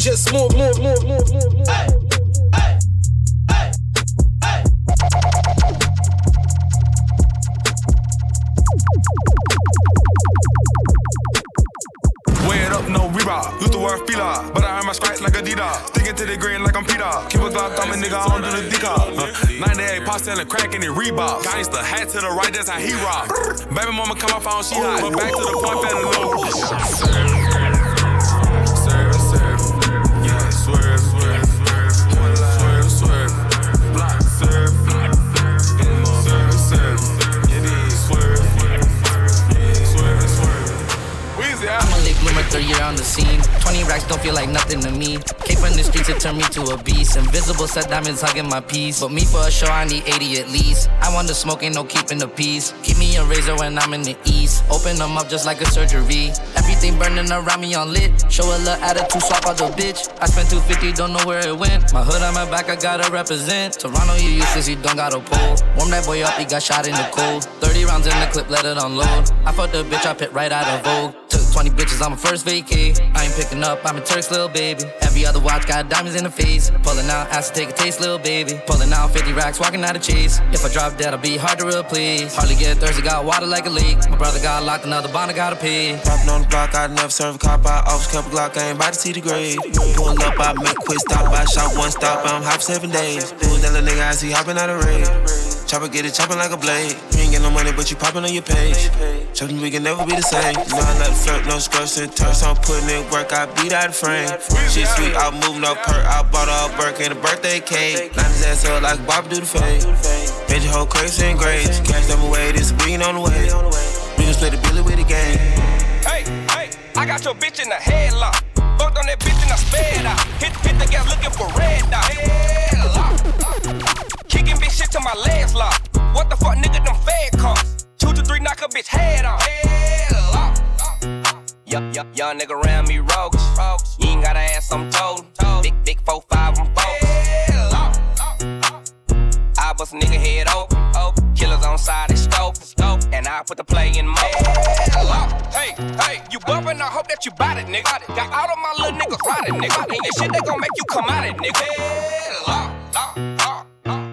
DJ Smoove, move, move, move, move, move. Hey, hey. Weigh it up, no Reebok. Used to wear fila, but I earn my stripes like Adidas. Sticking to the green like I'm Peter. Keep a Glock on me, nigga, I don't do the decop. Uh, 98 pop selling crack in the Reebok. Gangsta hat to the right, that's how he rock. Baby mama come off on, she hot. But back to the point, fell in love. Year on the scene. 20 racks don't feel like nothing to me. Came from the streets, it turned me to a beast. Invisible set diamonds hugging my piece. But me for a show, I need 80 at least. I want the smoke, ain't no keeping the peace. Keep me a razor when I'm in the east. Open them up just like a surgery. Everything burning around me on lit. Show a little attitude, swap out the bitch. I spent 250, don't know where it went. My hood on my back, I gotta represent. Toronto, you useless, you don't got a pull. Warm that boy up, he got shot in the cold. 30 rounds in the clip, let it unload. I fucked the bitch, I pit right out of Vogue. Took 20 bitches on my first vacay. I ain't picking up, I'm a Turk's little baby. Every other watch got diamonds in the face. Pulling out, ask to take a taste, little baby. Pulling out 50 racks, walking out of chase. If I drop dead, I'll be hard to replace. Hardly get thirsty, got water like a leak. My brother got locked, another bond, I gotta pay. Popping on the block, I never serve a cop. I always kept a Glock, I ain't about to see the grade. Pull up, I make quick stop. I shot one stop, I'm for seven days. Doing that little nigga, I see hopping out of raid. Chopper get it chopping like a blade. You ain't get no money, but you popping on your page. Chopping, we can never be the same. You know I like flirt, no skirts and turfs. I'm putting in work, I beat out the frame. Shit sweet, I move no perk. I bought a Burke and a birthday cake. Line his ass up like Bob do the fade. Your whole crazy and grades. Cash them away, this green on the way. We can split the billy with the gang. Hey, hey, I got your bitch in the headlock. Fucked on that bitch and I sped out. Hit, hit the gas looking for red dot. Headlock. Kicking bitch shit till my legs lock. What the fuck, nigga, them fed costs. Two to three, knock a bitch head off. Headlock. Yup, yup, young nigga around me rogues. You ain't gotta ask, I'm told. Big, big four, five, I'm folks. I bust a nigga head open. Open. Killers on side, they scope. scope. And I put the play in motion. Hey, hey, you bumpin', I hope that you bought it, nigga. Got all of my little niggas riding, nigga. And your shit, they gon' make you come out it, nigga.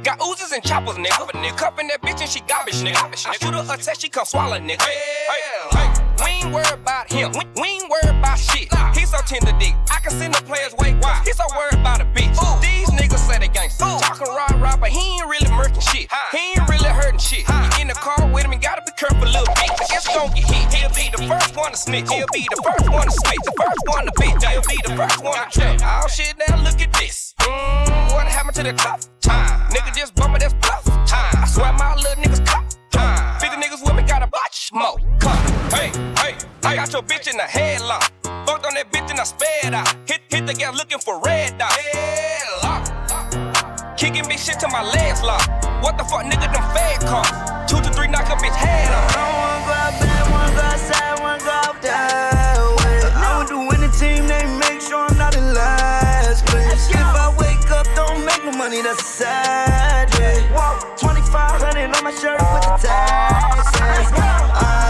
Got Uzis and choppers, nigga. nigga. Cuffin' that bitch and she garbage, nigga. I shoot her a test, she come swallow, nigga. Hey, hey, hey. we ain't worried about him. We, we ain't worried about shit. He so tender dick. I can send the players way why. He so worried about a bitch. These niggas say they gangsta. Talking rah rah, but he ain't really murking shit. He ain't really hurting shit. He in the car with him, and gotta be careful, little bitch. I guess he gon' get hit. He'll be the first one to snitch. He'll be the first one to snitch. The first one to bitch. He'll be the first one to trip. Oh shit, now look at this. Mm, what happened to the top? Time. Nigga just bumpin' that's bluff. Time. I swear my little niggas cop. Time. 50 niggas with me got a botch smoke. Come. Hey, hey, I got your bitch in the headlock. Fucked on that bitch and I sped out. Hit, hit the gas looking for red dot. Headlock. Kicking bitch shit to my legs lock. What the fuck, nigga, them fed costs. Two to three, knock a bitch head off. One go out back, one money, that's a sad day. 2500 on my shirt with the taxes. I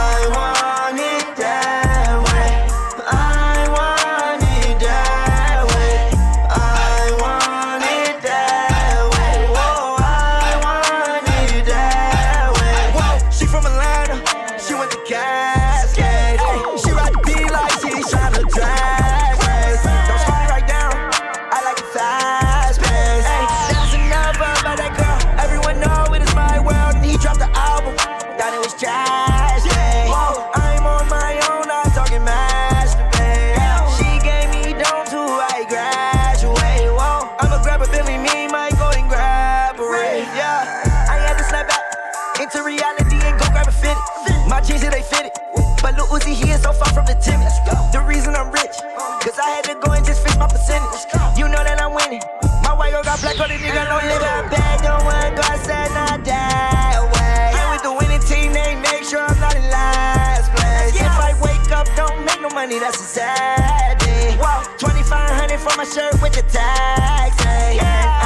money, that's a sad day. 2500 for my shirt with the tax. Hey. Eh?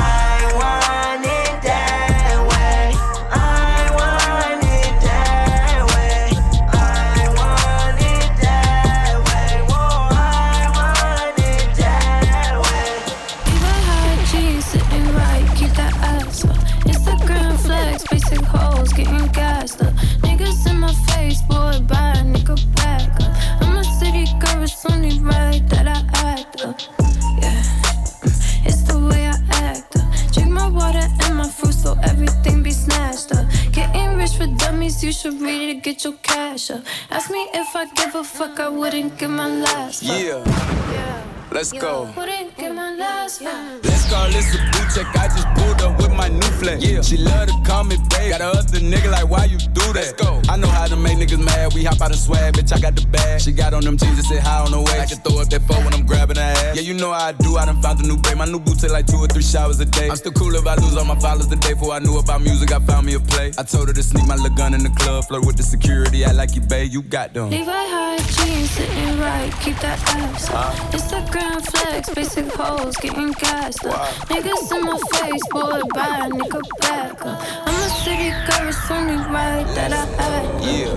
Fuck, I wouldn't give my last. Fuck. Yeah. Yeah. Let's go. Wouldn't give my last. Fuck. Let's call this a boot check. I just pulled up with my new flex. Yeah. She love to call me babe. Got a other nigga like, why you do that? Let's go. I know how to make niggas mad. We hop out and swag, bitch. I got the bag. She got on them jeans and sit high on the way. I can throw up that phone when I'm grabbing her ass. Yeah, you know how I do. I done found a new babe. My new boot take like two or three showers a day. I'm still cool if I lose all my followers the day before I knew about music. I found me a play. I told her to sneak my little gun in the club, flirt with the security. I like you, babe. You got them. Levi high jeans sitting right, keep that ass. Instagram flex, basic hoes getting gassed. up. Niggas in my face, boy, buy a nigga back. up. I'm a city girl, it's only right that I act. Yeah.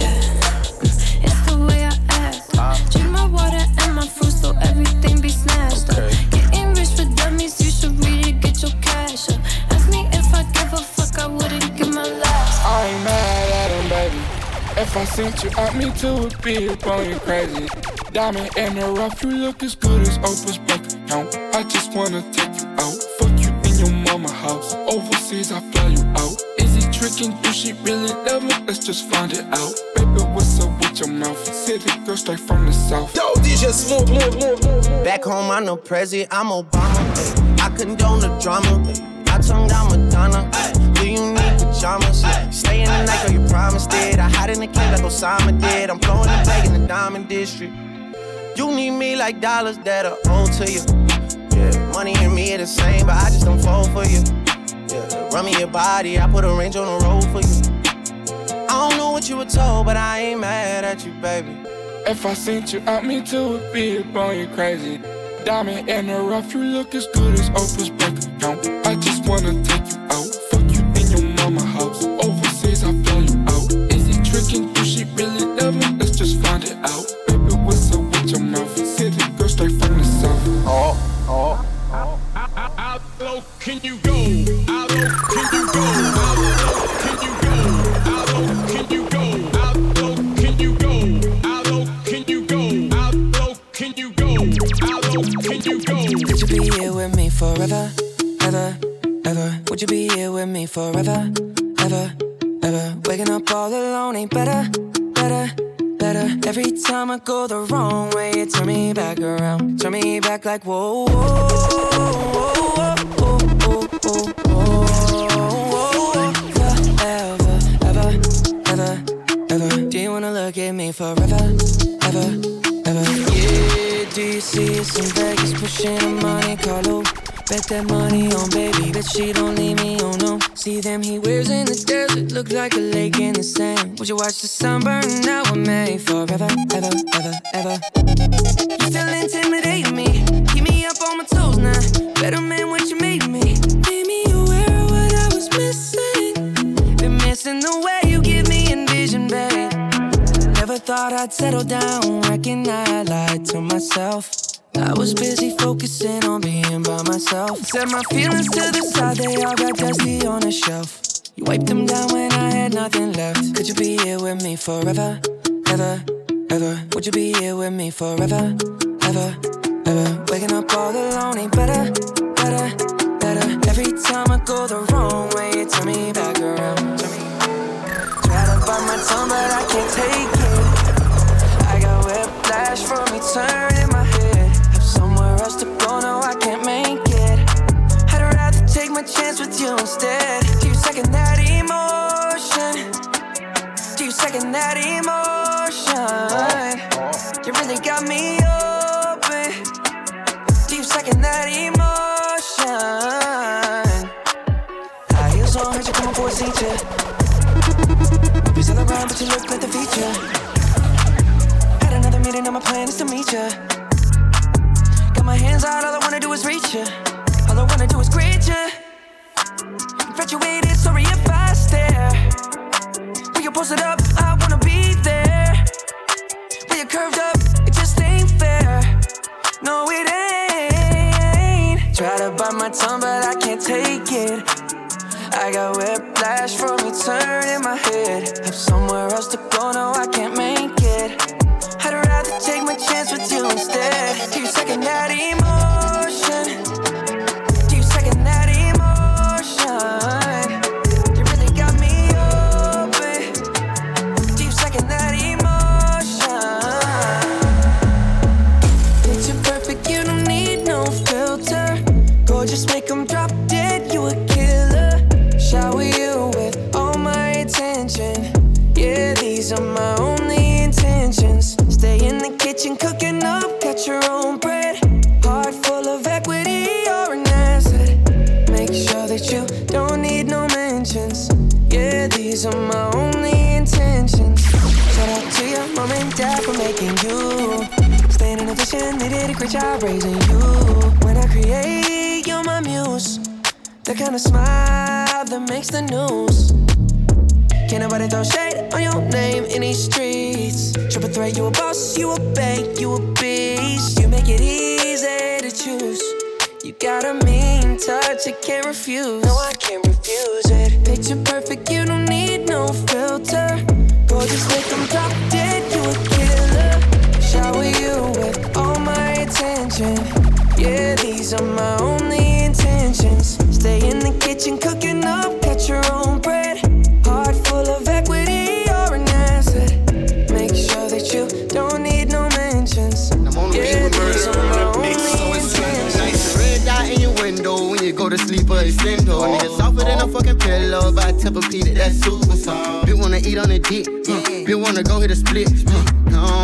yeah. It's the way I act. Drink my water and my fruit so everything be snatched up. Getting rich for dummies, you should really get your cash up. Ask me if I give a fuck, I wouldn't give my last. I ain't mad at him, baby. If I sent you out, me too would be up on you crazy. Diamond in the rough, you look as good as Oprah's bank account. I just wanna take you out, fuck you in your mama house. Overseas, I fly you out. Is he tricking? Do she really love me? Let's just find it out. Baby, what's up with your mouth? City girl straight from the south. Yo, DJ Smoove, move, move. Back home, I'm no president, I'm Obama. Ay. I condone the drama. Ay. I tongue down Madonna. Ay. Do you need pajamas? Stay in the night, girl, you promised it. I hide in the cave like Osama did. I'm blowing the bag in the diamond district. You need me like dollars that are owed to you. Yeah, money and me are the same, but I just don't fall for you. Yeah, run me your body, I put a range on the road for you. I don't know what you were told, but I ain't mad at you, baby. If I sent you out, me too would be up on you crazy. Diamond in the rough, you look as good as Oprah's bank. I just wanna take you out, can you go? How low can you go? How low can you go? How low can you go? How low can you go? How low can you go? How low can you go? How low can you go? Would you be here with me forever, ever, ever? Would you be here with me forever, ever, ever? Waking up all alone ain't better, better, better. Every time I go the wrong way, you turn me back around, turn me back like whoa, whoa, at me forever, ever, ever? Yeah, do you see us in Vegas pushing a Monte Carlo? Bet that money on baby, bet she don't leave me, oh no. See them he wears in the desert, look like a lake in the sand. Would you watch the sun burn out with me forever, ever, ever, ever? You still intimidate me, keep me up on my toes now. Better man, what settle down, reckon I lied to myself. I was busy focusing on being by myself. Set my feelings to the side, they all got dusty on a shelf. You wiped them down when I had nothing left. Could you be here with me forever, ever, ever? Would you be here with me forever, ever, ever? Waking up all alone ain't better, better, better. Every time I go the wrong way, you turn me back around. Try to bite my tongue, but I can't take whiplash from me turning my head. Have somewhere else to go, no, I can't make it. I'd rather take my chance with you instead. Do you second that emotion? Do you second that emotion? You really got me open. Do you second that emotion? High heels on, heard you coming for a seat, Movies on the ground, but you look like the feature. My plan is to meet ya. Got my hands out, all I wanna do is reach ya. All I wanna do is greet ya. Infatuated, sorry if I stare. When you post it up, I wanna be there. When you curved up, it just ain't fair. No, it ain't. Try to bite my tongue, but I can't take it. I got whiplash from me turning my head. Have somewhere else to go, no, I can't make kind of smile that makes the news. Can't nobody throw shade on your name in these streets. Triple threat, you a boss, you a bank, you a beast. You make it easy to choose. You got a mean touch, I can't refuse. No, I can't refuse it. Picture perfect, you don't need pillow by Tempur-Pedic, that's super soft. Bitch wanna eat on the dick, uh, bitch wanna go hit a split. Uh, that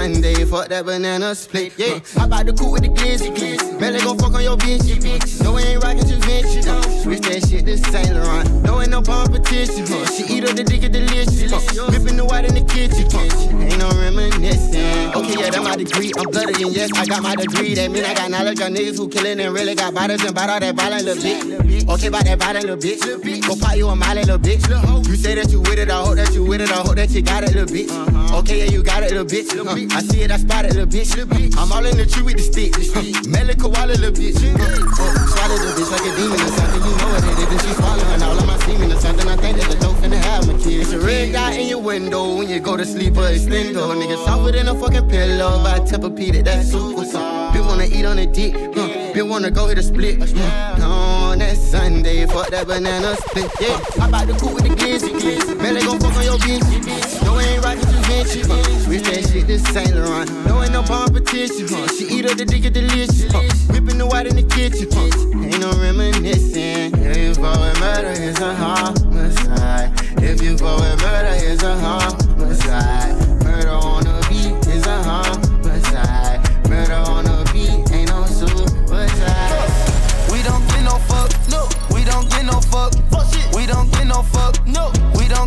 Sunday, fuck that banana split. Yeah, I bout to cool with the glizzy, glizzy. They gon' fuck on your bitch, bitch. No, we ain't rockin' to Vinci, uh, Switch that shit to Saint Laurent. No, ain't no competition, huh? She eat up the dick at delicious. Uh, whipping the white in the kitchen, uh, ain't no reminiscing. Okay, yeah, that my degree. I'm blooded and yes, I got my degree. That mean I got knowledge on niggas who killin' and really got bottles and bought all that violent little bitch. Okay, about that violent little bitch. Go pop you a mile, little bitch. You say that you with it, I hope that you with it, I hope that you got it, little bitch. Okay, yeah, you got it, little bitch. I see it, I spot it, little bitch. I'm all in the tree with the stick. Melly koala, little bitch. Uh, swallow the bitch like a demon or something. You know what it is. And she swallowing all of my semen or something. I think that the dope finna have my kids. It's a red dot in your window when you go to sleep or extendo. Nigga softer than a fucking pillow by Tempur-Pedic. That's super soft. Bitch wanna eat on the dick. Uh, bitch wanna go hit a split. Uh, on that Sunday, fuck that banana split. Yeah, I bout to cool with the glizzy. glizzy. Man, they gon' fuck on your bitch. No, we ain't rockin' to Vinci. Uh, that shit to Saint Laurent. No, ain't no competition. Uh, she eat up the dick at delicious. Uh, whipping the white in the kitchen. Uh, ain't no reminiscing. If you fall with murder, it's a homicide. If you fall with murder, it's a homicide. Murder on the beat is a homicide. Murder on the beat ain't no suicide. We don't get no fuck, no. We don't get no fuck, fuck shit. We don't get no fuck, no.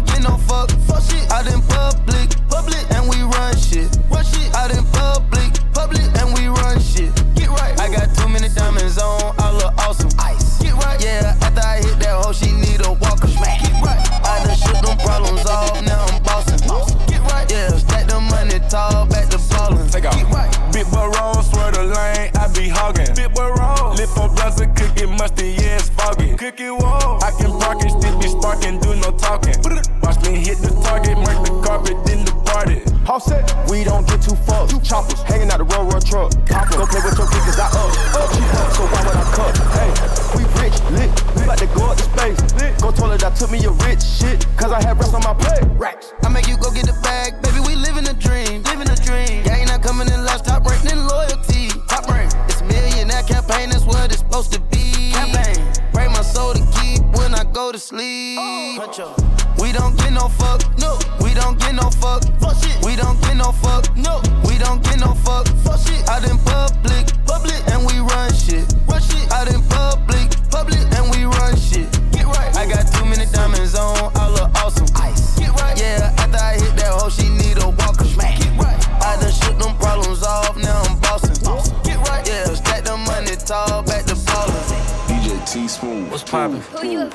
Don't get no fuck, fuck shit. Out in public, public, and we run shit. Run shit. Out in public, public, and we run shit. Get right. I got too many diamonds on, I look awesome. Ice. Get right. Yeah, after I hit that hoe, she need a walker. Smack. Get right. I done shook them problems off, now I'm bossing. Get right. Yeah, stack the money tall, back to ballin'. Take off. Get right. Big boy roll, swear the lane, I be hogging. Big boy roll, lip on blunts and cookie musty, yeah, it's foggy. Cookie wall, I can park it, still be sparking, do no talking. Watch me hit the target, mark the carpet, then the party. Offset, we don't get too fucked. Choppers hanging out the road, road truck. Papa, go play with your kids, I up. Up, she up, so why would I cut? Hey, we rich, lit. We about to go up to space. Go toilet, I took me a rich shit. Cause I have rest on my plate. Racks.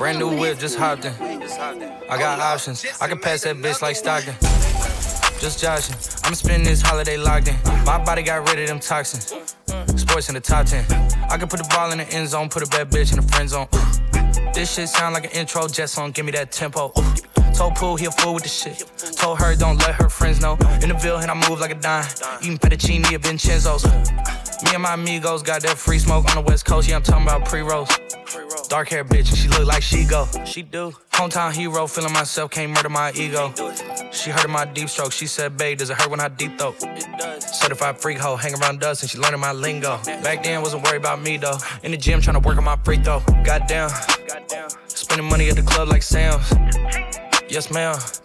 Brand new whip, just hopped in. I got options. I can pass that bitch like Stockton. Just joshing. I'm spending this holiday locked in. My body got rid of them toxins. Sports in the top 10. I can put the ball in the end zone, put a bad bitch in the friend zone. This shit sound like an intro jet song, give me that tempo. Told Pooh he a fool with the shit. Told her don't let her friends know. In the Ville and I move like a dime. Eating fettuccine at Vincenzo's. Me and my amigos got that free smoke on the west coast. Yeah, I'm talking about pre-rolls. Dark hair bitch, and she look like she go. She do. Hometown hero, feeling myself, can't murder my ego. She heard of my deep stroke. She said, babe, does it hurt when I deep throat? Certified freak hoe, hang around us, and she learning my lingo. Back then, wasn't worried about me though. In the gym, trying to work on my free throw. Goddamn. Spending money at the club like Sam's. Yes, ma'am.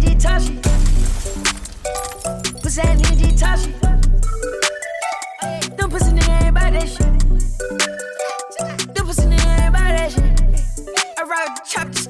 Ditashi? What's happening, Ditashi? Them pussy ain't that shit. Them pussy ain't that shit. I the chop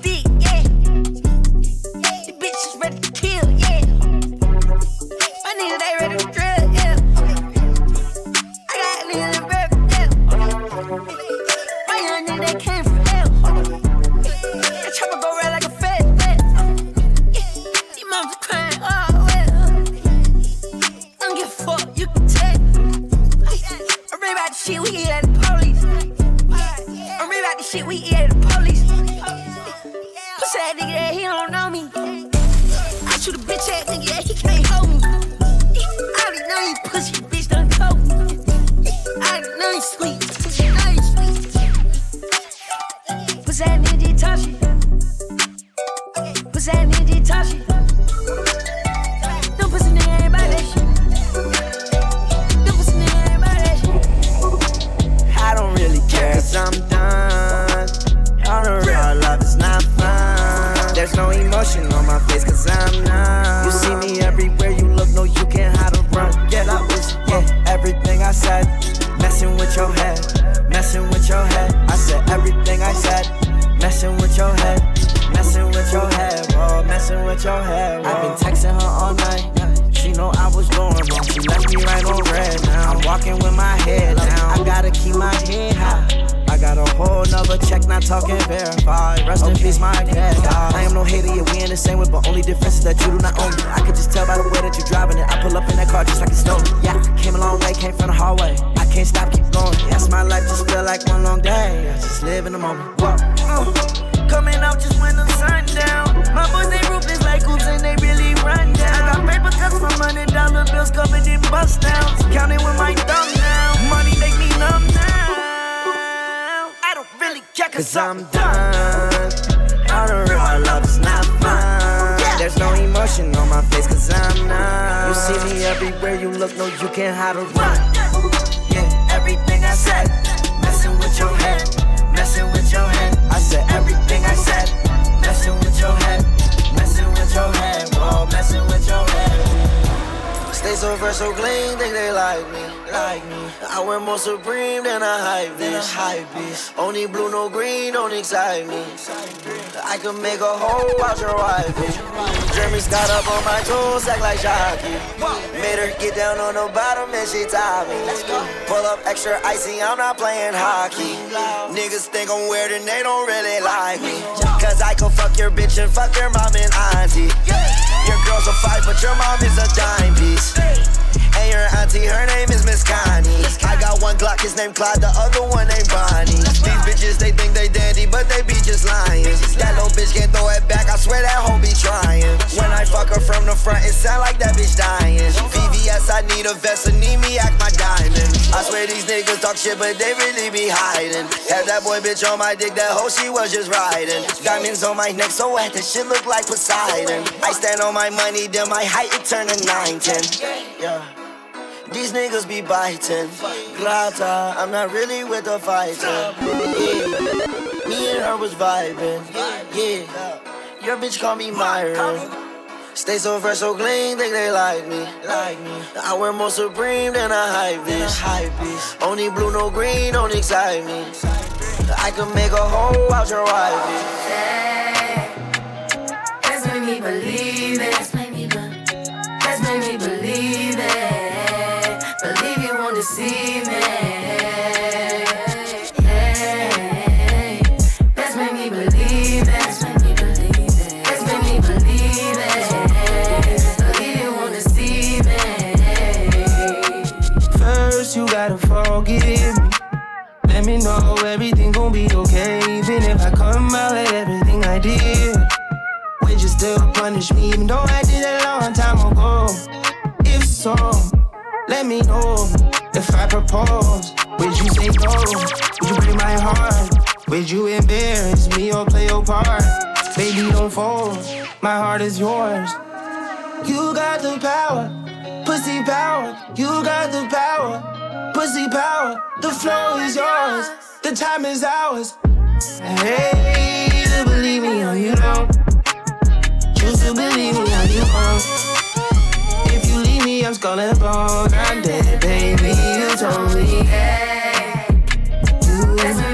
my face cause I'm numb. You see me everywhere you look, no, you can't hide or run. Get up, bitch, yeah, everything I said. Messing with your head, messing with your head. I said everything I said. Messing with your head, messing with your head, bro. Messing with your head, I've been texting her all night. She know I was going wrong. She left me right on red now. I'm walking with my head down. I gotta keep my head high. I got a whole nother check, not talking verified. Rest in peace, my dog. I am no hater, yeah, we in the same way, but only difference is that you do not own me. I could just tell by the way that you driving it. I pull up in that car just like it's stolen. Yeah, came a long way, came from the hallway. I can't stop, keep going. Yes, my life just feel like one long day. I just live in the moment. Whoa. Uh, coming out just when the sun down. My boys they ruthless like hoops and they really run down. I got paper cuts from hundred dollar bills covered in bust downs. Counting with my thumb now. Money make me numb now. I don't really care cause, I'm done. All the real love is not fun. There's no emotion on my face cause I'm numb. You see me everywhere you look, no, you can't hide or run. Yeah, everything I said, messing with your head, messing with your head. I said everything I said, messing with your head, messing with your head, whoa, messing with your head. Stay so fresh, so clean, think they like me, like me. I wear more supreme than a hype bitch, hype bitch. Only blue, no green, don't excite me. I could make a hole out your wife, bitch. Jeremy Scott up on my toes, act like Shocky. Made her get down on the bottom and she tied me. Pull up extra icy, I'm not playing hockey. Niggas think I'm weird and they don't really like me. Cause I can fuck your bitch and fuck your mom and auntie. Your girl's a fight, but your mom is a dime piece. And your auntie, her name is Miss Connie. I got one Glock, his name Clyde, the other one named Bonnie. These bitches, they think they dandy, but they be just lying. That little bitch can't throw it back, I swear that hoe be trying. When I fuck her from the front, it sound like that bitch dying. VVS, I need a vest, and need me act my diamond. I swear these niggas talk shit, but they really be hiding. Had that boy bitch on my dick, that hoe she was just riding. Diamonds on my neck, so wet, that shit look like Poseidon. I stand on my money, then my height, it turn to 9, 10. Yeah. These niggas be biting. Glata, I'm not really with the fighter. Yeah. Me and her was vibing. Yeah. Your bitch call me Myron. Stay so fresh, so clean, think they like me. Like me. I wear more supreme than a hype bitch. Only blue, no green, don't excite me. I can make a hole out your wife. That's made me believe it. That's made me believe it. Believe you wanna see me. Let me know everything gon' be okay. Even if I come out with everything I did. Would you still punish me even though I did it a long time ago? If so, let me know. If I propose, would you say no? Would you break my heart? Would you embarrass me or play your part? Baby, don't fold. My heart is yours. You got the power, pussy power. You got the power, pussy power. The flow is yours, the time is ours. Hey, you believe me or you don't. Choose to believe me or you won't. If you leave me, I'm skull and bone. I'm dead, baby. You told me. Hey, let's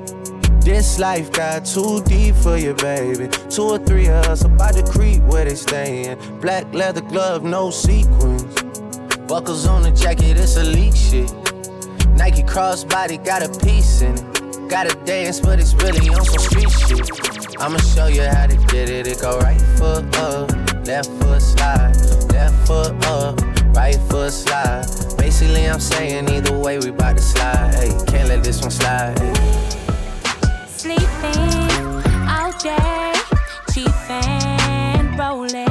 This life got too deep for you, baby. Two or three of us about to creep where they stayin'. Black leather glove, no sequins. Buckles on the jacket, it's elite shit. Nike crossbody got a piece in it. Gotta dance, but it's really on some street shit. I'ma show you how to get it. It go right foot up, left foot slide, left foot up, right foot slide. Basically, I'm saying either way, we bout to slide. Hey, can't let this one slide. Sleeping all day, chiefin', rollin',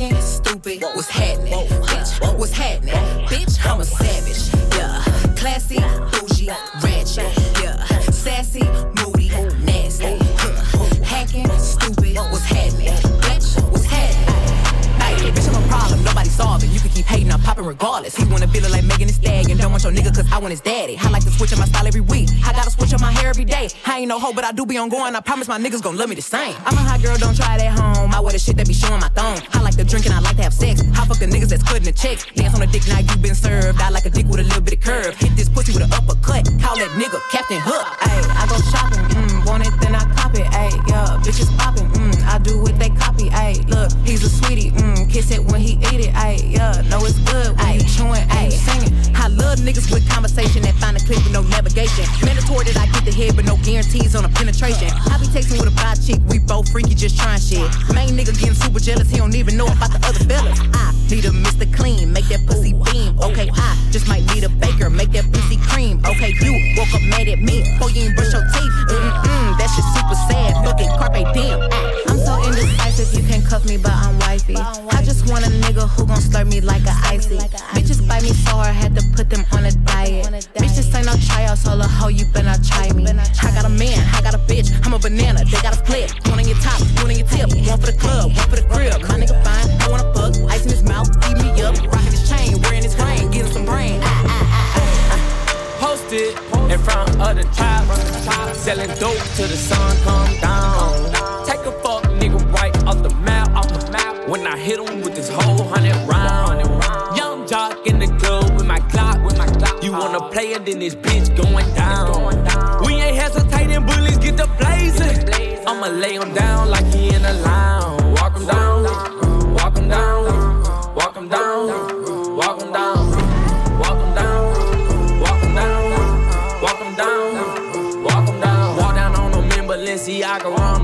Acting stupid, what's happening? Bitch, what's happening? Bitch, I'm a savage. Yeah, classy, bougie, ratchet. Yeah, sassy, moody, nasty. Hacking, stupid, what's happening? Bitch, what's happening? Hey, bitch, I'm a problem, nobody solving. You can keep hating, I'm popping regardless. He wanna feel it like Megan stag and Don't want your nigga, cause I want his daddy. I like to switch up my style every week. I gotta switch up my hair every day. I ain't no hoe, but I do be on going. I promise my niggas gon' love me the same. I'm a hot girl, don't try it at home. I wear the shit that be showing my thong. I like to drink and I like to have sex. I fuck the niggas that's cutting the checks. Dance on the dick now you been served. I like a dick with a little bit of curve. Hit this pussy with an uppercut. Call that nigga Captain Hook. Ayy, I go shopping. Mm, want it, then I cop it. Ayy, yeah, bitches popping. Mm, I do what they copy. Ayy, look, he's a sweetie. Mm, kiss it when he eat it. Ayy, yeah, know it's good when he chewing. Ayy, singing. I love niggas with conversation that find a clip with no navigation. Mandatory that I get the head, but no guarantees on a penetration. I be texting with a bi chick, we both freaky, just trying shit. Main nigga getting super jealous, he don't even know about the other fellas. I need a Mr. Clean, make that pussy beam. Okay, I just might need a baker, make that pussy cream. Okay, you woke up mad at me, boy, you ain't brush your teeth. Mm-mm, that shit super sad, fucking carpe diem. Ah, I'm so indecisive, you can cuff me, but I'm wifey. I just want a nigga who gon' slurp me like a icy. Bitches bite me so hard, I had to put them on a diet. Bitch, this ain't no tryouts, all a hoe, you better not try me. I got a man, I got a bitch, I'm a banana, they got a split. One on your top, one on your tip, one for the club, one for the crib. My nigga fine, I wanna fuck, ice in his mouth, eat me up, rockin' his chain, wearing his ring, getting some brain. Ah, ah, ah, Posted in front of the trap, selling dope till the sun come down. When I hit him with this whole hundred round. Young jock in the club with my clock, with my clock. You wanna play it, then this bitch going down. We ain't hesitating, bullies get the blazing. I'ma lay him down like he in a lounge. Walk him down, walk him down, walk him down, walk him down, Balenciaga runners.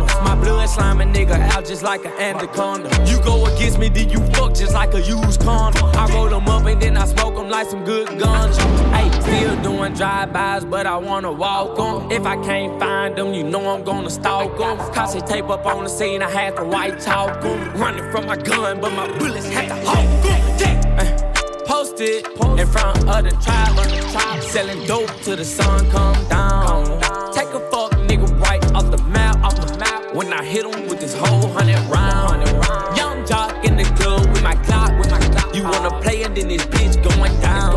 Blood sliming nigga out just like an anaconda. You go against me, then you fuck just like a used condom. I roll them up and then I smoke them like some good guns. Hey, still doing drive-bys, but I wanna walk 'em. If I can't find them, you know I'm gonna stalk 'em. Cause they tape up on the scene, I had to white talk 'em. Running from my gun, but my bullets had to 'em. Yeah. Eh. Posted in front of the tribe, selling dope till the sun come down. Take a fuck nigga right When I hit him with this whole hundred round. Young jock in the club with my clock. You wanna play and then this bitch going down.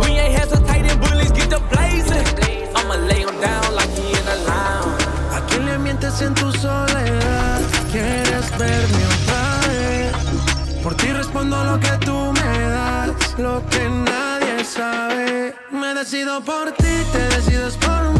We ain't hesitating, bullies get the blazing. I'ma lay him down like he in a lounge. ¿A quién le mientes en tu soledad? ¿Quieres verme otra vez? Por ti respondo lo que tú me das, lo que nadie sabe. Me decido por ti, te decides por mí.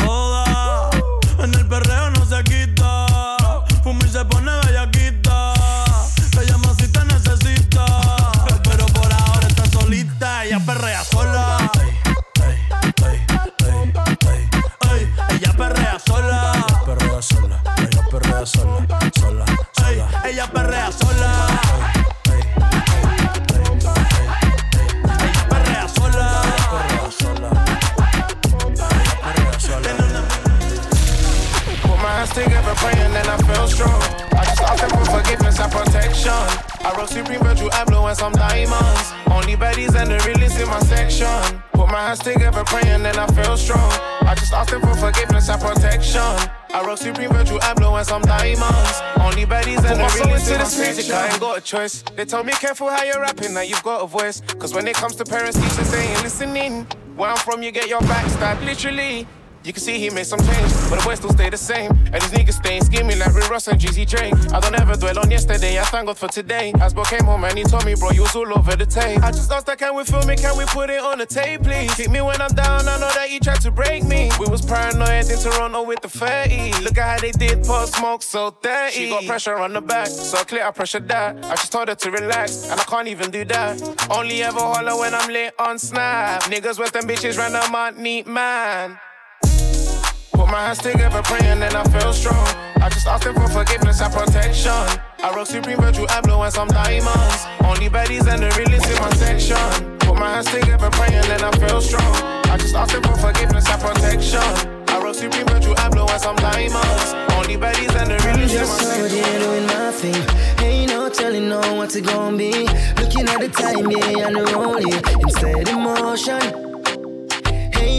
I feel strong. I just them for forgiveness and protection. I wrote Supreme Virgil Abloh and some diamonds. Only baddies and the realest in my section. Put my hands together, praying, and I feel strong. I just asked them for forgiveness and protection. I wrote Supreme Virgil Abloh and some diamonds. Only baddies and the realest in my this music. I ain't got a choice. They tell me careful how you're rapping, now you've got a voice. Cause when it comes to parents, teachers, they ain't listening. Where I'm from, you get your back stabbed, literally. You can see he made some change, but the boys still stay the same. And these niggas staying scheming like Rick Ross and Jeezy Drake. I don't ever dwell on yesterday, I thank God for today. Asbo came home and he told me, bro, you was all over the tape. I just asked can we film it, can we put it on the tape, please? Keep me when I'm down, I know that you tried to break me. We was paranoid in Toronto with the 30. Look at how they did Pop Smoke so dirty. She got pressure on the back, so I clear I pressure that. I just told her to relax, and I can't even do that. Only ever holler when I'm lit on snap. Niggas, West them bitches, random out neat man. My hands together, praying, and I feel strong. I just them for forgiveness and protection. I wrote Supreme Virgil Abloh and some diamonds. Only baddies and the realest in my section. Put my hands together, praying, and I feel strong. I just them for forgiveness and protection. I wrote Supreme Virgil Abloh and some diamonds. Only baddies and the I'm realest in my just section. here doing my thing. Ain't no telling no what it gon' be. Looking at the time, yeah, and the roll, yeah. Instead emotion.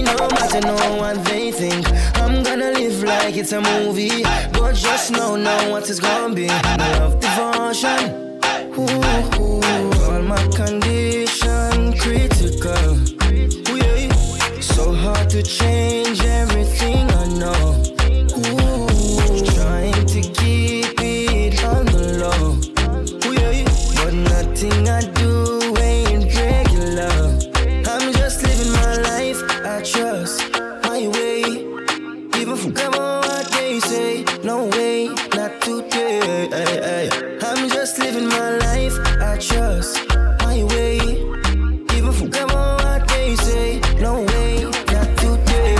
No matter no what they think. I'm gonna live like it's a movie. But just know now what it's gonna be. Love devotion. Ooh, ooh, all my condition critical. So hard to change everything I know. I trust my way. Even forget what they say. No way, not today. I'm just living my life. I trust my way. Even forget what they say. No way, not today.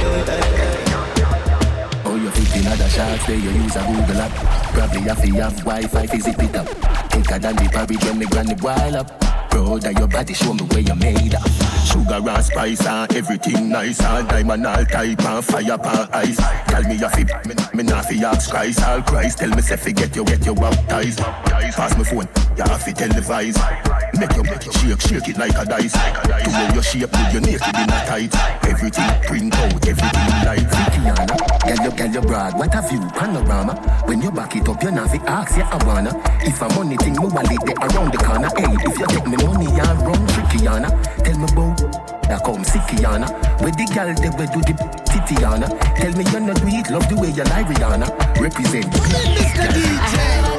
Oh, you fit in other shots, there you use a Google app. probably have to have Wi-Fi zip it up. Thicker than the porridge when me granny boil up. Proud of your body, show me where you made up. Sugar and spice and everything nice and diamond all type and fire pan ice. Tell me you fi, me, me not fi ask Christ, all Christ. Tell me say get you, get you baptized. Pass me phone, you have to televise. Make you make shake, shake it like a dice. To know your shape, put your naked in a tight. Everything print out, everything light. Vikiana, girl you, girl you broad, what a view, panorama. When you back it up, you not fi ask, yeah I wanna. If a money thing, me wallet there around the corner. Hey, if you take me money, you run trickyana. Tell me about that come sickyana. Where the girl they we do the titiana. Tell me you're not do it, love the way you lie Rihanna. Represent. I heard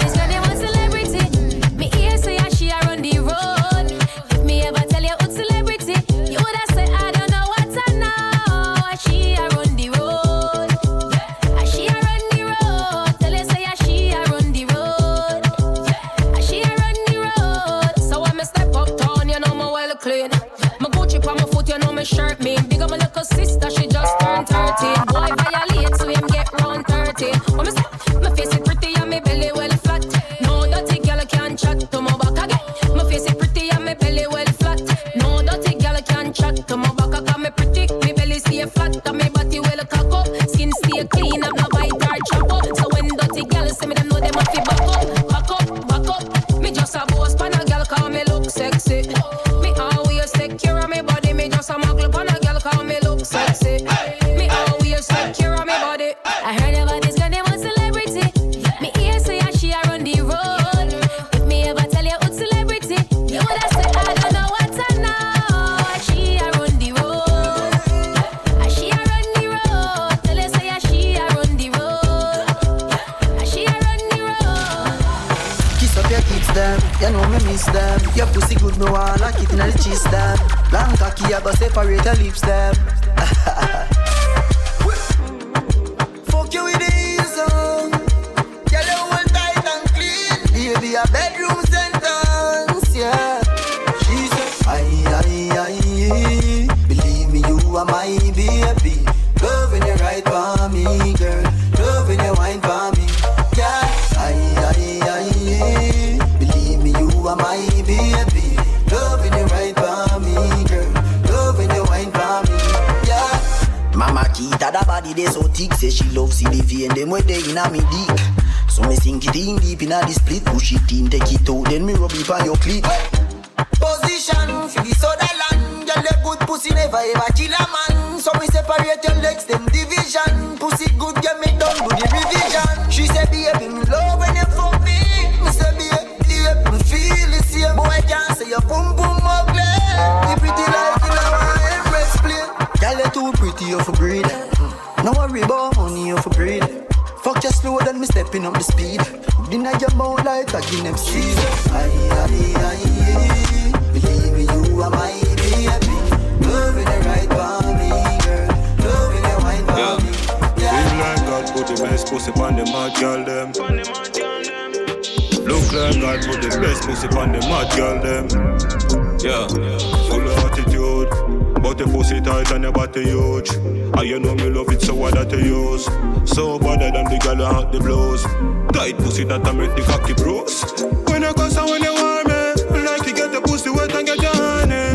me like it inna the cheese them. Long cocky, I go separate lips them. thick, say she love see the vein them where they inna me dick. So me sink it in deep inna the split, push it in, take it out, then me rub it on your clit. Position, feel the soda land, girl a good pussy never ever kill a man. So me separate your legs, them division. Pussy good, get me done, do the revision. Stepping up the speed. Dinner your mouth like a Guinness seed. Aye, aye, aye. Believe me, you are my baby. Loving the right for me, girl. Loving the wine for me. Feel like God put the best pussy on the mad girl them. Look like God put the best pussy on the mad girl them. Yeah, attitude, but the pussy tight and the body huge. And you know me love it so what that you use. So better than the girl who the blows. Tight pussy that I make the cocky bruise. When you cuss and when you warm me, like you get the pussy wet and get your honey.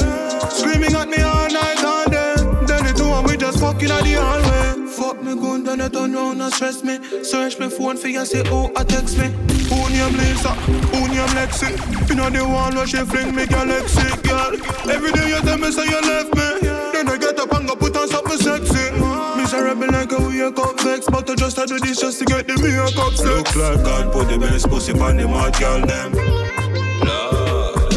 Screaming at me all night and then, then the two and we just fucking at the hallway. You turn round and stress me. Search my phone for you, say, oh, I text me. Who name Lisa? Who name Lexi? You know the one where she fling me galaxy, girl. Every day you tell me say you left me. Then I get up and go put on something sexy. Miserable like a wake up vex, but I just I do this just to get the makeup sex. Look like God put the best pussy on the mad girl them.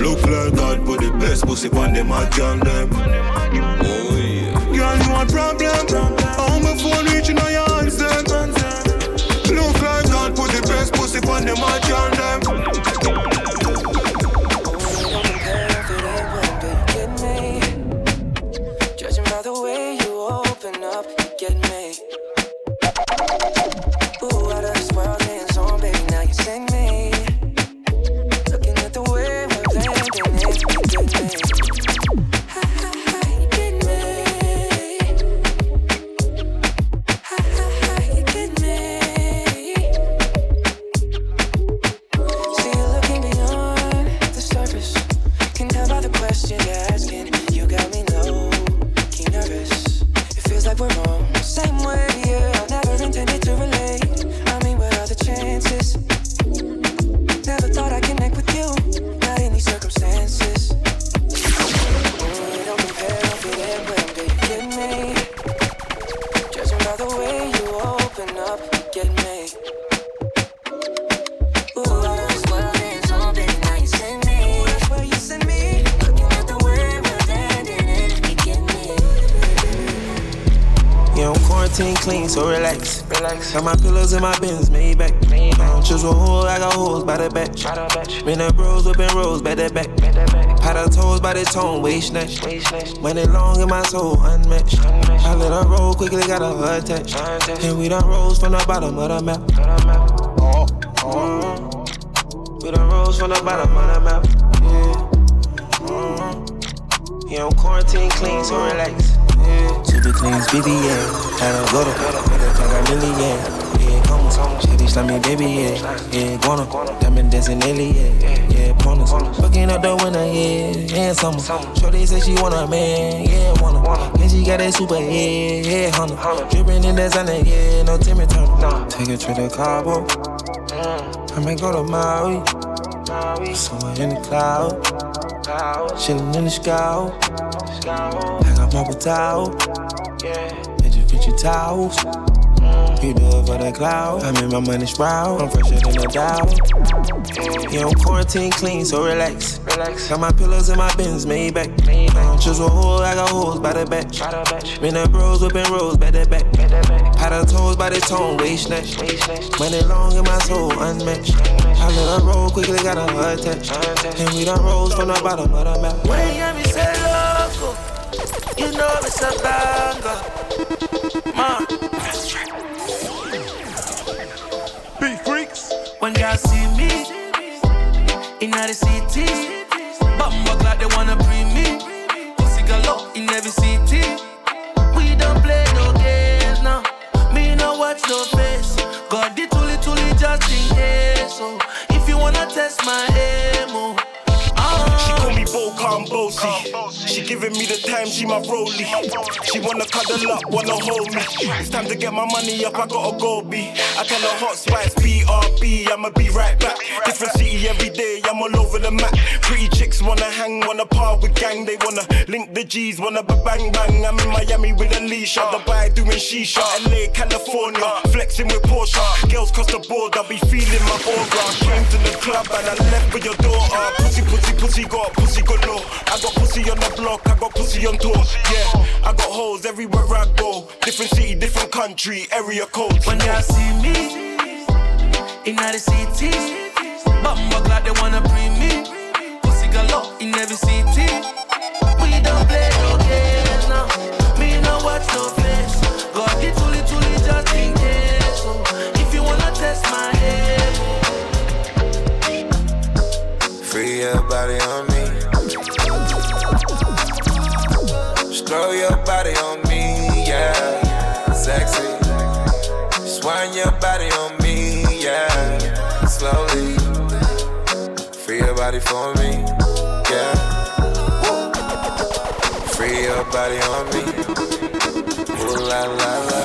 Look like God put the best pussy on the mad girl them. Oh yeah. Girl, you want problem? Oh, On my phone reaching on your hands them. Look like God put the best pussy on the mad girl them. Quarantine clean, so relax. Relax. Got my pillows in my bins, made back. I don't choose a hole, I got holes by the back. Been the bros whipping rolls, back that back. Pat her toes by the tone, waist snatch. Money long in my soul, unmatched. I let her roll quickly, got a her attached. And we done rose from the bottom of the map. Oh, oh. We done rose from the bottom of the map. Yeah. Mm-hmm. Yeah, I'm quarantine clean, so relax. Yeah. Super clean, speedy, yeah. Had a go to, like a million. Yeah, come on, shady slimy baby, yeah. Yeah, guana, diamond dancing alien, yeah. Yeah, bonus, fucking up the winter, yeah. Yeah, summer. Shorty say she want a man, yeah, wanna. And she got that super head, yeah, hunter. Dripping in that sunny, yeah, no Timmy Turner. Take a trip to Cabo. I may go to Maui. Somewhere in the cloud. Chillin' in the sky. I got marble towel. Fit your towels? You do it for the cloud. I make my money sprout. I'm fresher than a dow. Yeah, I'm quarantine clean, so relax. relax. Got my pillows in my bins, made back. I don't choose a hole, I got holes by the back. Been the bros whipping rolls, back that back. Pat her toes by the tone, waist snatch. Money long in my soul, unmatched. I let her roll quickly, got a attached. And we done rose from the bottom of the map. When you me say loco, you know it's a banger. Ma. Big freaks. When y'all see me in the city, bumbo like they wanna bring me. Pussy galore in every city. We don't play no games now. Me no watch no face. God the toolie toolie just in case. So if you wanna test my emo, oh. She call me ah. Bo Calm Bossy. Giving me the time, she my rollie. She wanna cuddle up, wanna hold me. It's time to get my money up, I gotta go B. I tell her hot spice, BRB, I'ma be right back. Different city every day, I'm all over the map. Pretty chicks wanna hang, wanna par with gang. They wanna link the G's, wanna be bang bang. I'm in Miami with a leash, on Dubai doing shisha. LA, California, flexing with Porsche. Girls cross the board, I'll be feeling my aura. Came to the club and I left with your daughter. Pussy, pussy, pussy, got pussy galore. I got pussy on the block, I got pussy on tour. Yeah, I got holes everywhere I go. Different city, different country, area code. when y'all see me in the city, bumbo like they wanna bring me. Pussy galore in every city. We don't play no games now. Me no watch no face. God the toolie toolie just in case. So if you wanna test my head. Free your body on Sexy. Swine your body on me, yeah. Slowly. Free your body for me, yeah. Free your body on me. Ooh la la la.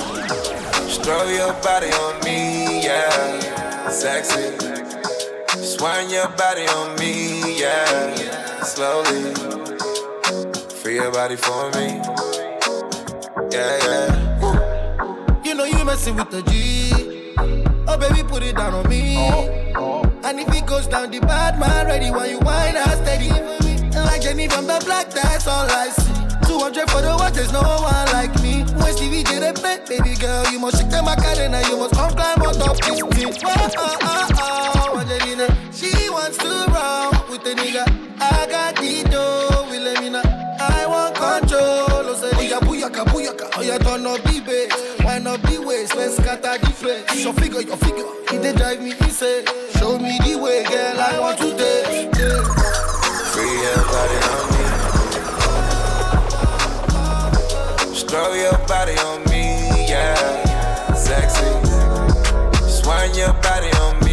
Stroll your body on me, yeah. Sexy. Swine your body on me, yeah. Slowly. Free your body for me. Yeah, yeah. You with the G. Oh baby, put it down on me. And if it goes down, the bad man ready when you whine and steady. Like Jenny from the block, that's all I see. 200 for the watch, there's no one like me. When Stevie did a bet, baby girl, you must shake the Macarena, you must come climb on top this thing. Oh, oh, oh, oh, Angelina, she wants to roll with the nigga. I got the dough, me know. I want control. Oh, nigga, booyaka, booyaka. Oh, yeah, turn up scatter the place. Your figure, your figure, it dey drive me insane. Show me the way, girl, I want to dance. Free your body on me. Stroll your body on me, yeah. Sexy. Swine your body on me,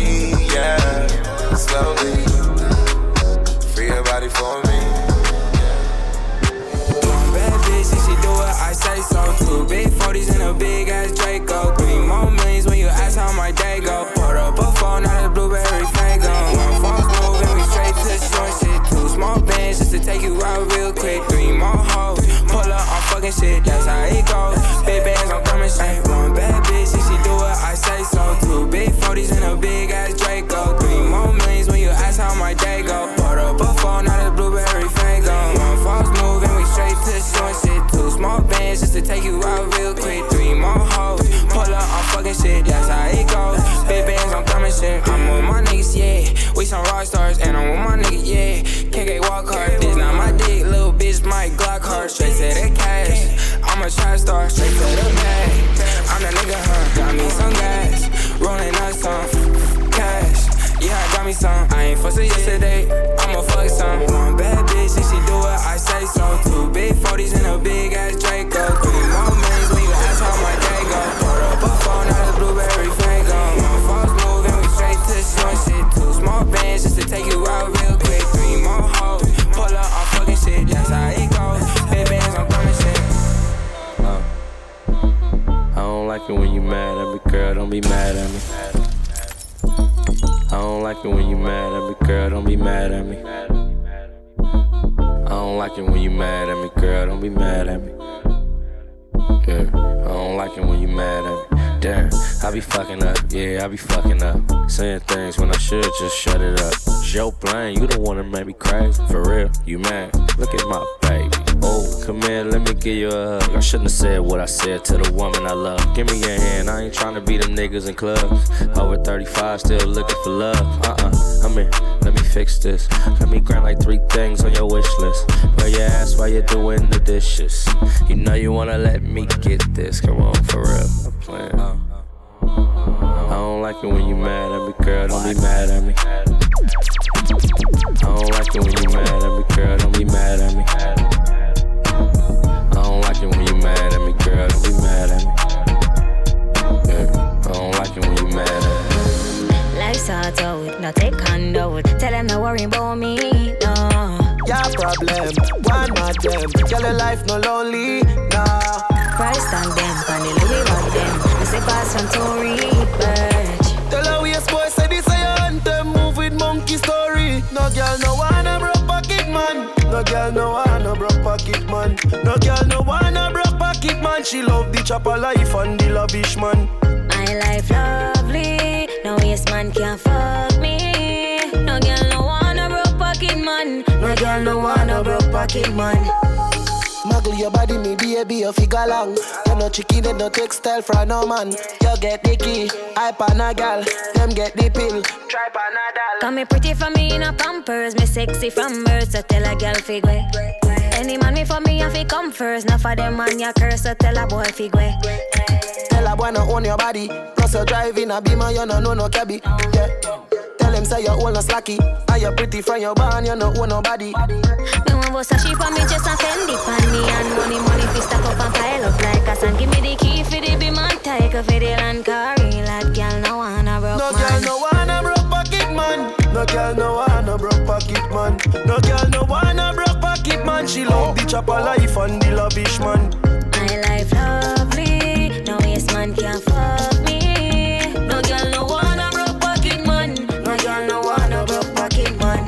Two big 40s and a big ass Draco. Three more millions when you ask how my day go. Put up a phone, now the blueberry fango. One false move and we straight to the short shit. Two small bands just to take you out real quick. Three more hoes, pull up on fucking shit, that's to the cash. I'm a try star, straight to the bag. I'm the nigga, huh? Got me some gas. Rolling up some cash. Yeah, I got me some. I ain't fussing yesterday. Be mad at me. I don't like it when you mad at me, girl. Don't be mad at me. I don't like it when you mad at me, girl. Don't be mad at me. Yeah, I don't like it when you mad at me. Damn, I be fucking up, yeah, I be fucking up. Saying things when I should just shut it up. Joe Blaine, you the one that made me crazy. For real, you mad? Look at my baby. Come here, let me give you a hug. I shouldn't have said what I said to the woman I love. Give me your hand, I ain't trying to be them niggas in clubs. Over 35, still looking for love. Uh uh, come here, let me fix this. Let me grant like three things on your wish list. Where your ass while you're doing the dishes. You know you wanna let me get this. Come on, for real, I'm playing. I don't like it when you mad at me, girl. Don't be mad at me. I don't like it when you mad at me, girl. Don't be mad at me. I don't like it when you mad at me, girl. Don't be mad at me. Yeah, I don't like it when you mad at me. Life's hard out, not take condo. Tell them not worry about me, no. Your problem, one more them. Tell your life no lonely, nah. Christ and them, and the Louis bag them. We say pass from Tory Burch. Tell her we a boy say this a your anthem. Move with monkey story. No girl no wanna broke pocket man. No girl no wanna broke pocket man. No girl no wanna broke pocket man. She love the chopper life and the lavish man. My life lovely, no yes man can't fuck me. No girl no wanna broke pocket man. No girl no wanna broke pocket man. Muggle your body, me baby, you figure long. You no chicken and no textile for no man. You get the key, I pan a gal, them get the pill. Try panadol. Come me pretty for me in a pampers, me sexy from birth, so tell a girl figure. Any man me for me, I fi come first. Not for them man, ya curse, so tell a boy figure. Tell a boy no own your body. Plus you driving a beamer, you no know no cabby. Yeah. Tell him say you own no slacky. And you pretty from your barn, you no own nobody. Me want boss a sheep on me just a Fendi pan me and money money fi stack up and pile up like a sand. Give me the key for the be man take a for the land car. Lad girl no wanna broke No man. girl no wanna broke pocket man. No girl no wanna broke pocket man. No girl no pocket man. She love the chopper life and the lavish man. My life lovely, no yes man can't fuck me. No girl no wanna broke pocket man. No girl no wanna broke pocket man.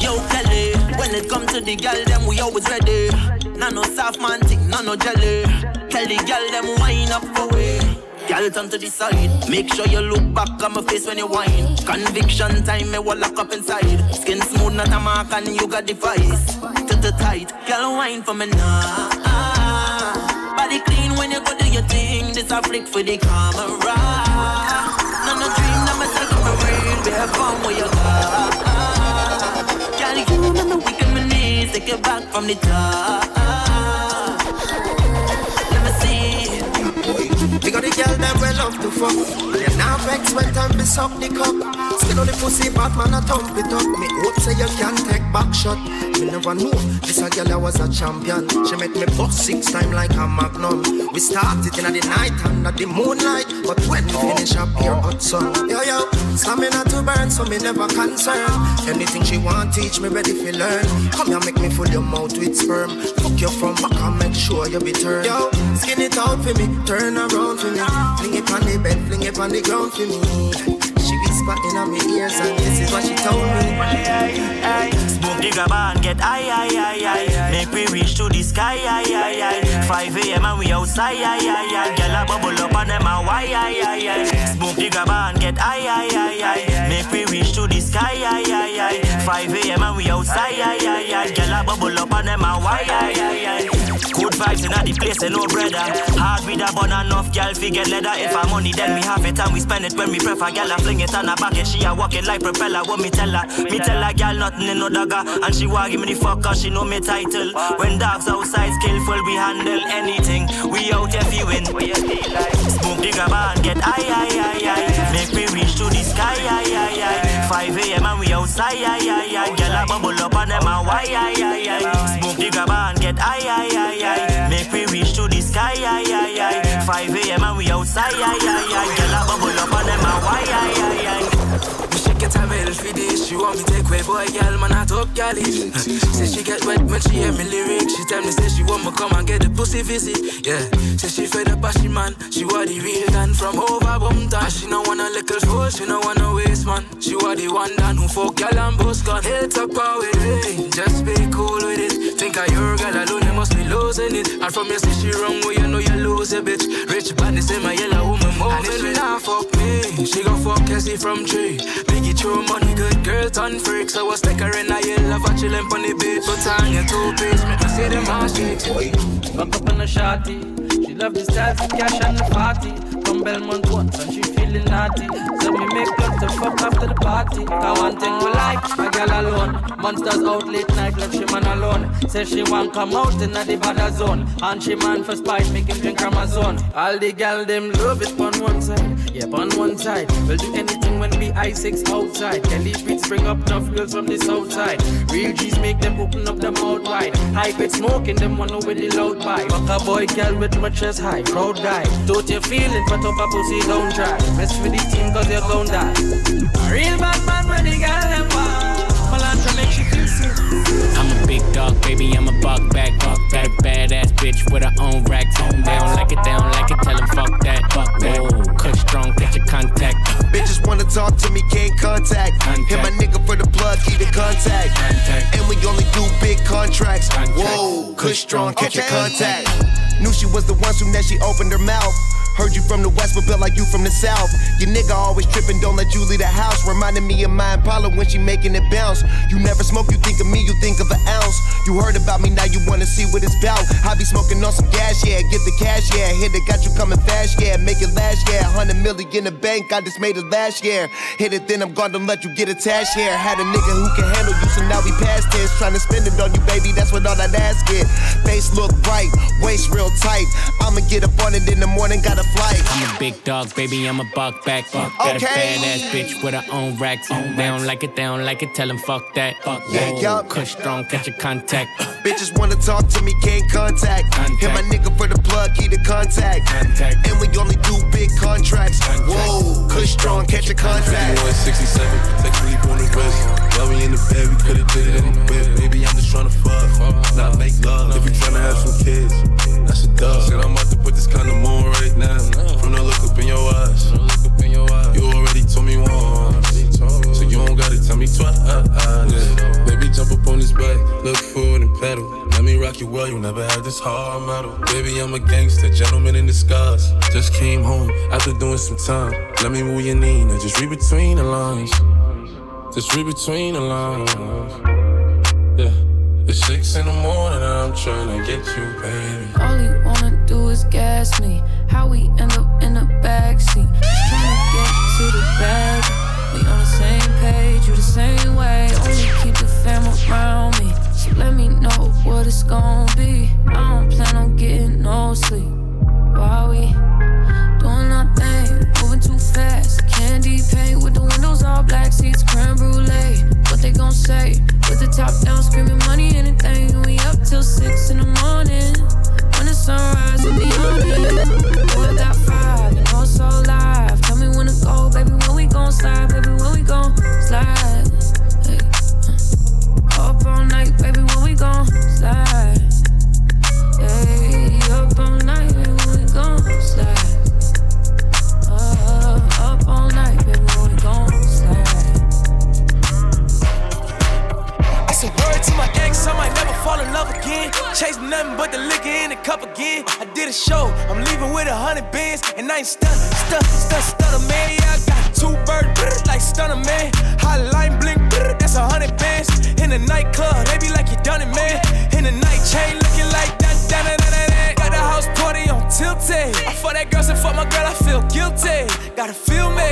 Yo, Kelly, when it come to the girl, them we always ready. None no soft man thing, none no jelly. Tell the girl them wine up for way. Girl turn to the side, make sure you look back on my face when you whine. Conviction time, me will lock up inside. Skin smooth, not a mark, and you got the vice. To the tight, girl wine for me now. Body clean when you go do your thing. This a flick for the camera. None no dream, no myself on my brain. Be have fun where you go. Girl, you know me weak in my knees. Take it back from the top. We got the girl that we love to fuck. And now vex when time be suck the cock. Still on the pussy, bad man, I thump it up. Me hope say you can take back shot. Me never know this a girl I was a champion. She make me bust six time like a magnum. We started in the night under the moonlight, but when we finish up here hot sun. Yo yo, stamina to burn, so me never concern. Anything she want, teach me ready for learn. Come here, make me full your mouth with sperm. Fuck you from back and make sure you be turned. Yo, skin it out for me, turn around for me. Fling it on the bed, fling it on the ground for me. She whisper in my ears and this is what she told me. Smoke the grab and get high, high, high, high. Make we reach to the sky, high, high, high. 5 a.m. and we outside, high, high, high. Girl a bubble up and them a why, high, high, high. Smoke the grab and get high, high, high, high. Make we reach to the sky, high, high, high. 5 a.m. and we outside, high, high, high. Girl a bubble up and them a why. The place, and no brother. Hard with a bun enough, girl fi get leather. If I money, then we have it and we spend it when we prefer. Girl a fling it on her back and she a walk it like propeller. What me tell her? Me tell her, girl nothing in no dagger, and she want give me the fuck 'cause she know me title. When dogs outside skillful, we handle anything. We out here fi win. Smoke the grab and get high, high, high, high. Make me reach to the sky, high, high, high. 5 a.m. and we outside, yeah, yeah, yeah. Girl a bubble up on them and why. Smoke the grab and get high. 5 a.m. and we outside, yeah, yeah, yeah. Girl a bubble up on them and why, yeah, yeah, yeah. get a medal for this. She want me take away boy, girl, man, I talk girl Say she get wet when she hear me lyrics. She tell me say she want me come and get the pussy visit. Yeah, say she fed up she man. She want the real done from over Bumpton. She no want a little fool, she no want no waste man. She want the one done who fuck girl and boss gun. Hit up power it, just be cool with it. Think of your girl alone, must be losing it. And from your say she wrong, well you know you lose a bitch. Rich badness in my yellow woman moving. And if she not fuck me, she gon' fuck Cassie from tree. Biggie true money, good girl, turn freak. So I stick her in a yellow for chillin' on the beach. Put on your two piece, make me see them ass shakes. Fuck up on a shotty. She love the style, the cash and the party. Come Belmont once and she feeling naughty. So me make up to fuck after the party. Cause one thing we like, a girl alone. Monsters out late night, left she man alone. Say she want come out in the bad zone. And she man for spite, make him drink Amazon. All the gal them love it on one side. Yeah, on one side. We'll do anything when we I6 outside. Kelly beats bring up tough girls from the south side. Real G's make them open up their mouth wide. High grade smoking them one with the loud pipe. Fuck a boy, girl with my chest high. Proud guy. Don't you feeling, but up a pussy, don't try. Rest for the team, cause you're gon' die. A real bad man when the girl them wild. Melantra make she feel safe. I'm a big dog, baby, I'm a buck back, buck back, badass bitch with her own racks. They don't like it, they don't like it, tell them fuck that, fuck that. Whoa, cut strong, get your contact. Bitches wanna talk to me, can't contact. Hit my nigga for the plug, keep the contact. And we only do big contracts. Whoa, Kush strong, catch your contact. Knew she was the one soon as she opened her mouth. Heard you from the west, but built like you from the south. Your nigga always tripping, don't let you leave the house. Reminding me of my Impala when she making it bounce. You never smoke, you think of me, you think of an ounce. You heard about me, now you wanna see what it's about. I be smoking on some gas, yeah, get the cash, yeah. Hit it, got you coming fast, yeah. Make it last, yeah. 100 million in the bank, I just made it last year. Hit it, then I'm gonna let you get attached here. Had a nigga who can handle you, so now we past tense. Trying to spend it on you, baby, that's what all that ass get. Face look bright, waist real tight. I'ma get up on it in the morning, gotta flight. I'm a big dog, baby, I'm a buck back. Buck Got Okay. a badass bitch with her own racks. They don't like it, they don't like it, tell them fuck that. Fuck Yeah, Whoa, yup. Kush strong, catch your contact. Bitches wanna talk to me, can't contact. Hit my nigga for the plug, keep the contact. contact. And we only do big contracts. Whoa, Kush strong, catch your contact. 167, sexually born and raised. While we in the bed, we could've did it in the bed. Baby, I'm just tryna fuck, not make love. If you tryna have some kids, that's a dub. Said I'm about to put this kind of on right now. From the look up in your eyes, you already told me once, so you don't gotta tell me twice. Baby, jump up on this bike, look forward and pedal. Let me rock you well, you never had this hard metal. Baby, I'm a gangster, gentleman in disguise. Just came home after doing some time. Let me move your knee, now just read between the lines. Just read between the lines. Yeah. It's six in the morning and I'm trying to get you, baby. All he wanna do is gas me. How we end up in the backseat. Tryna get to the bag. We on the same page, you the same way. Only keep the fam around me. So let me know what it's gon' be. I don't plan on getting no sleep. While we doing our thing, too fast. Candy paint with the windows all black, seats creme brulee. What they gon' say? With the top down, screaming money, anything. We up till six in the morning. When the sunrise, be on it. Boy, got five, it's so live. Tell me when to go, baby. When we gon' slide, baby. When we gon' slide. Hey, uh. Up all night, baby. When we gon' slide. Hey, up all night, baby. When we gon' slide. All night, baby. We gon' slide. I said word to my ex, I might never fall in love again. Chase nothing but the liquor in the cup again. I did a show, I'm leaving with a hundred bands, and I ain't stunner man. Yeah, I got two bird brr, like man. Blink, that's a hundred bands. In the nightclub, they be like you done it, man. In the night chain, looking like that, that. House party on tilted. I fuck that girl, so fuck my girl, I feel guilty. Gotta feel me,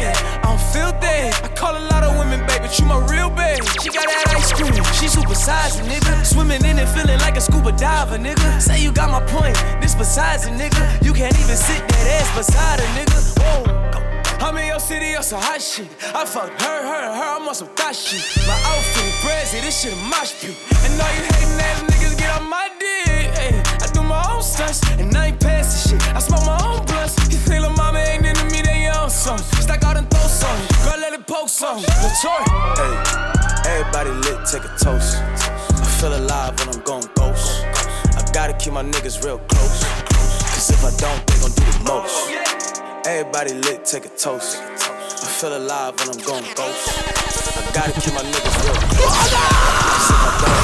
I'm filthy. I call a lot of women, baby, but you my real babe. She got that ice cream, she super sizing, nigga. Swimming in it, feeling like a scuba diver, nigga. Say you got my point, this besides a nigga. You can't even sit that ass beside a nigga. Oh, Whoa. I'm in your city on some hot shit. I fucked her, her, her, I'm on some thot shit. My outfit, brazy, this shit a mosh pit. And all you hating ass niggas get on my dick. And I ain't shit. I smoke my own blunts. You mama ain't into me, they. Stack. Girl, let it poke. Hey, everybody lit, take a toast. I feel alive when I'm going ghost. I gotta keep my niggas real close. Cause if I don't, they gon' do the most. Everybody lit, take a toast. I feel alive when I'm going ghost. I gotta keep my niggas real close. Cause if I don't,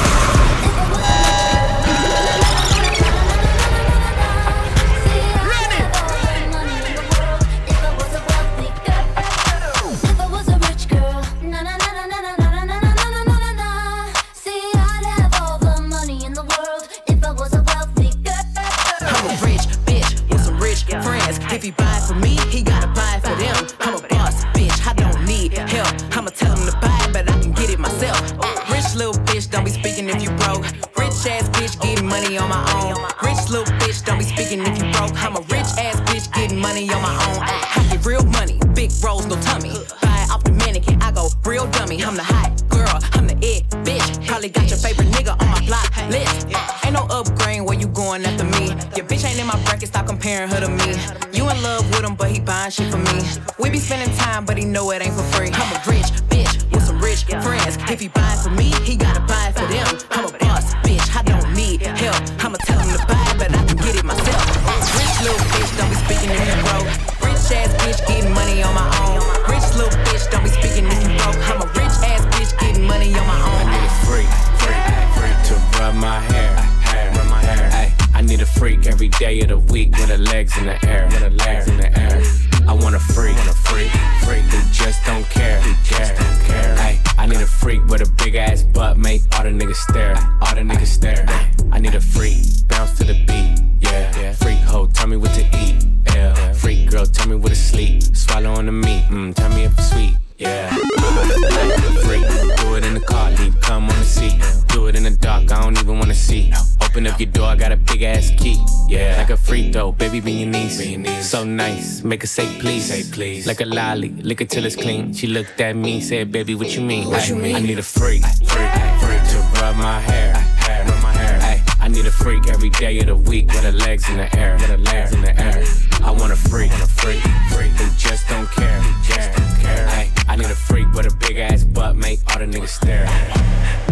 make her say please. Say please. Like a lolly, lick it till it's clean. She looked at me, said, baby, what you mean? What you mean? I need a freak, freak, freak to rub my hair, hair, rub my hair. Ay, I need a freak every day of the week with her legs in the air, with her legs in the air. I want a freak, want a freak, freak who just don't care, who just don't care. Ay, I need a freak with a big ass butt, make all the niggas stare.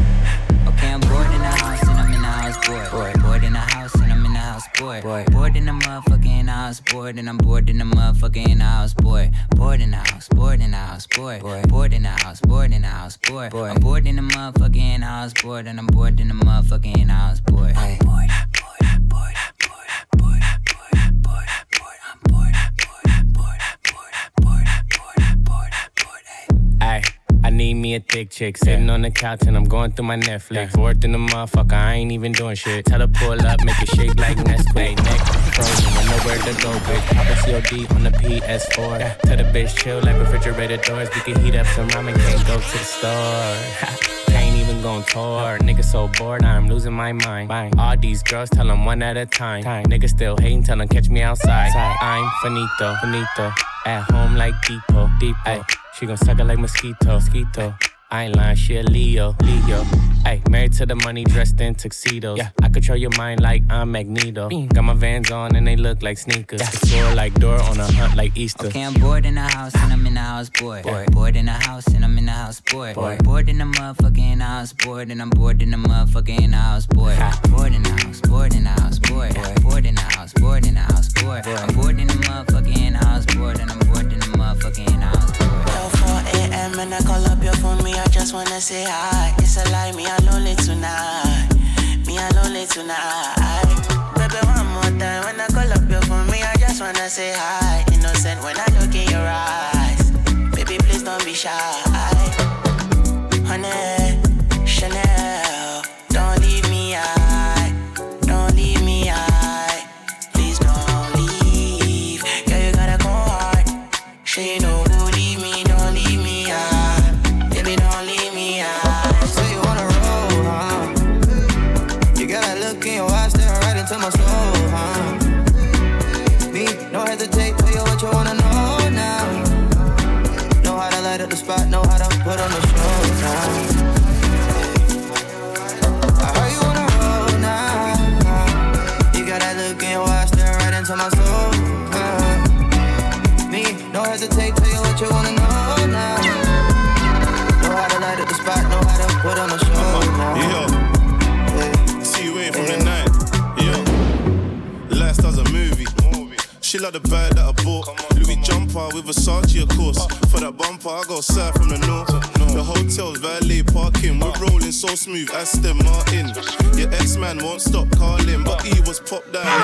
Okay, I'm bored in the house and I'm in the house bored. Bored, bored in the house and I'm in the house bored. Bored, bored in the motherfucking house bored and I'm bored in the motherfucking house bored. Bored in the house, bored in the house bored. Bored, in the house, bored in the house bored. I'm bored in the motherfucking house bored and I'm bored in the motherfucking house bored. I'm bored, bored, bored, I need me a thick chick sitting on the couch and I'm going through my Netflix. Bored in the motherfucker, I ain't even doing shit. Tell her pull up, make it shake like Nesquik. Neck frozen, I know where to go, bitch. Pop a COD on the PS4. Tell the bitch chill like refrigerator doors. We can heat up some ramen, can't go to the store. Even going tour. Nigga so bored, I'm losing my mind. All these girls tell them one at a time. Nigga still hating, tell them catch me outside. I'm finito, finito. At home like Depot, Depot. She gon' suck it like mosquito, mosquito. I ain't lying, she a Leo, Leo. Hey, married to the money, dressed in tuxedos. Yeah, I control your mind like I'm Magneto. Got my vans on and they look like sneakers. Explore like Dora on a hunt like Easter. Okay, I'm bored in the house and I'm in the house bored. Bored, bored in the house and I'm in the house bored. Bored, bored in the motherfucking house bored and I'm bored in the motherfucking house bored. Bored in the house, bored in the house bored. Bored in the house, bored in the house bored. I'm bored in the motherfucking house bored and I'm bored in the motherfucking house bored. Yo, 4 a.m. and I call up your phone, me, I just wanna say hi. It's a lie, me, I lonely tonight. Me, I lonely tonight. Baby, one more time, when I call up your phone, me, I just wanna say hi. Innocent when I look in your eyes. Baby, please don't be shy. Was down.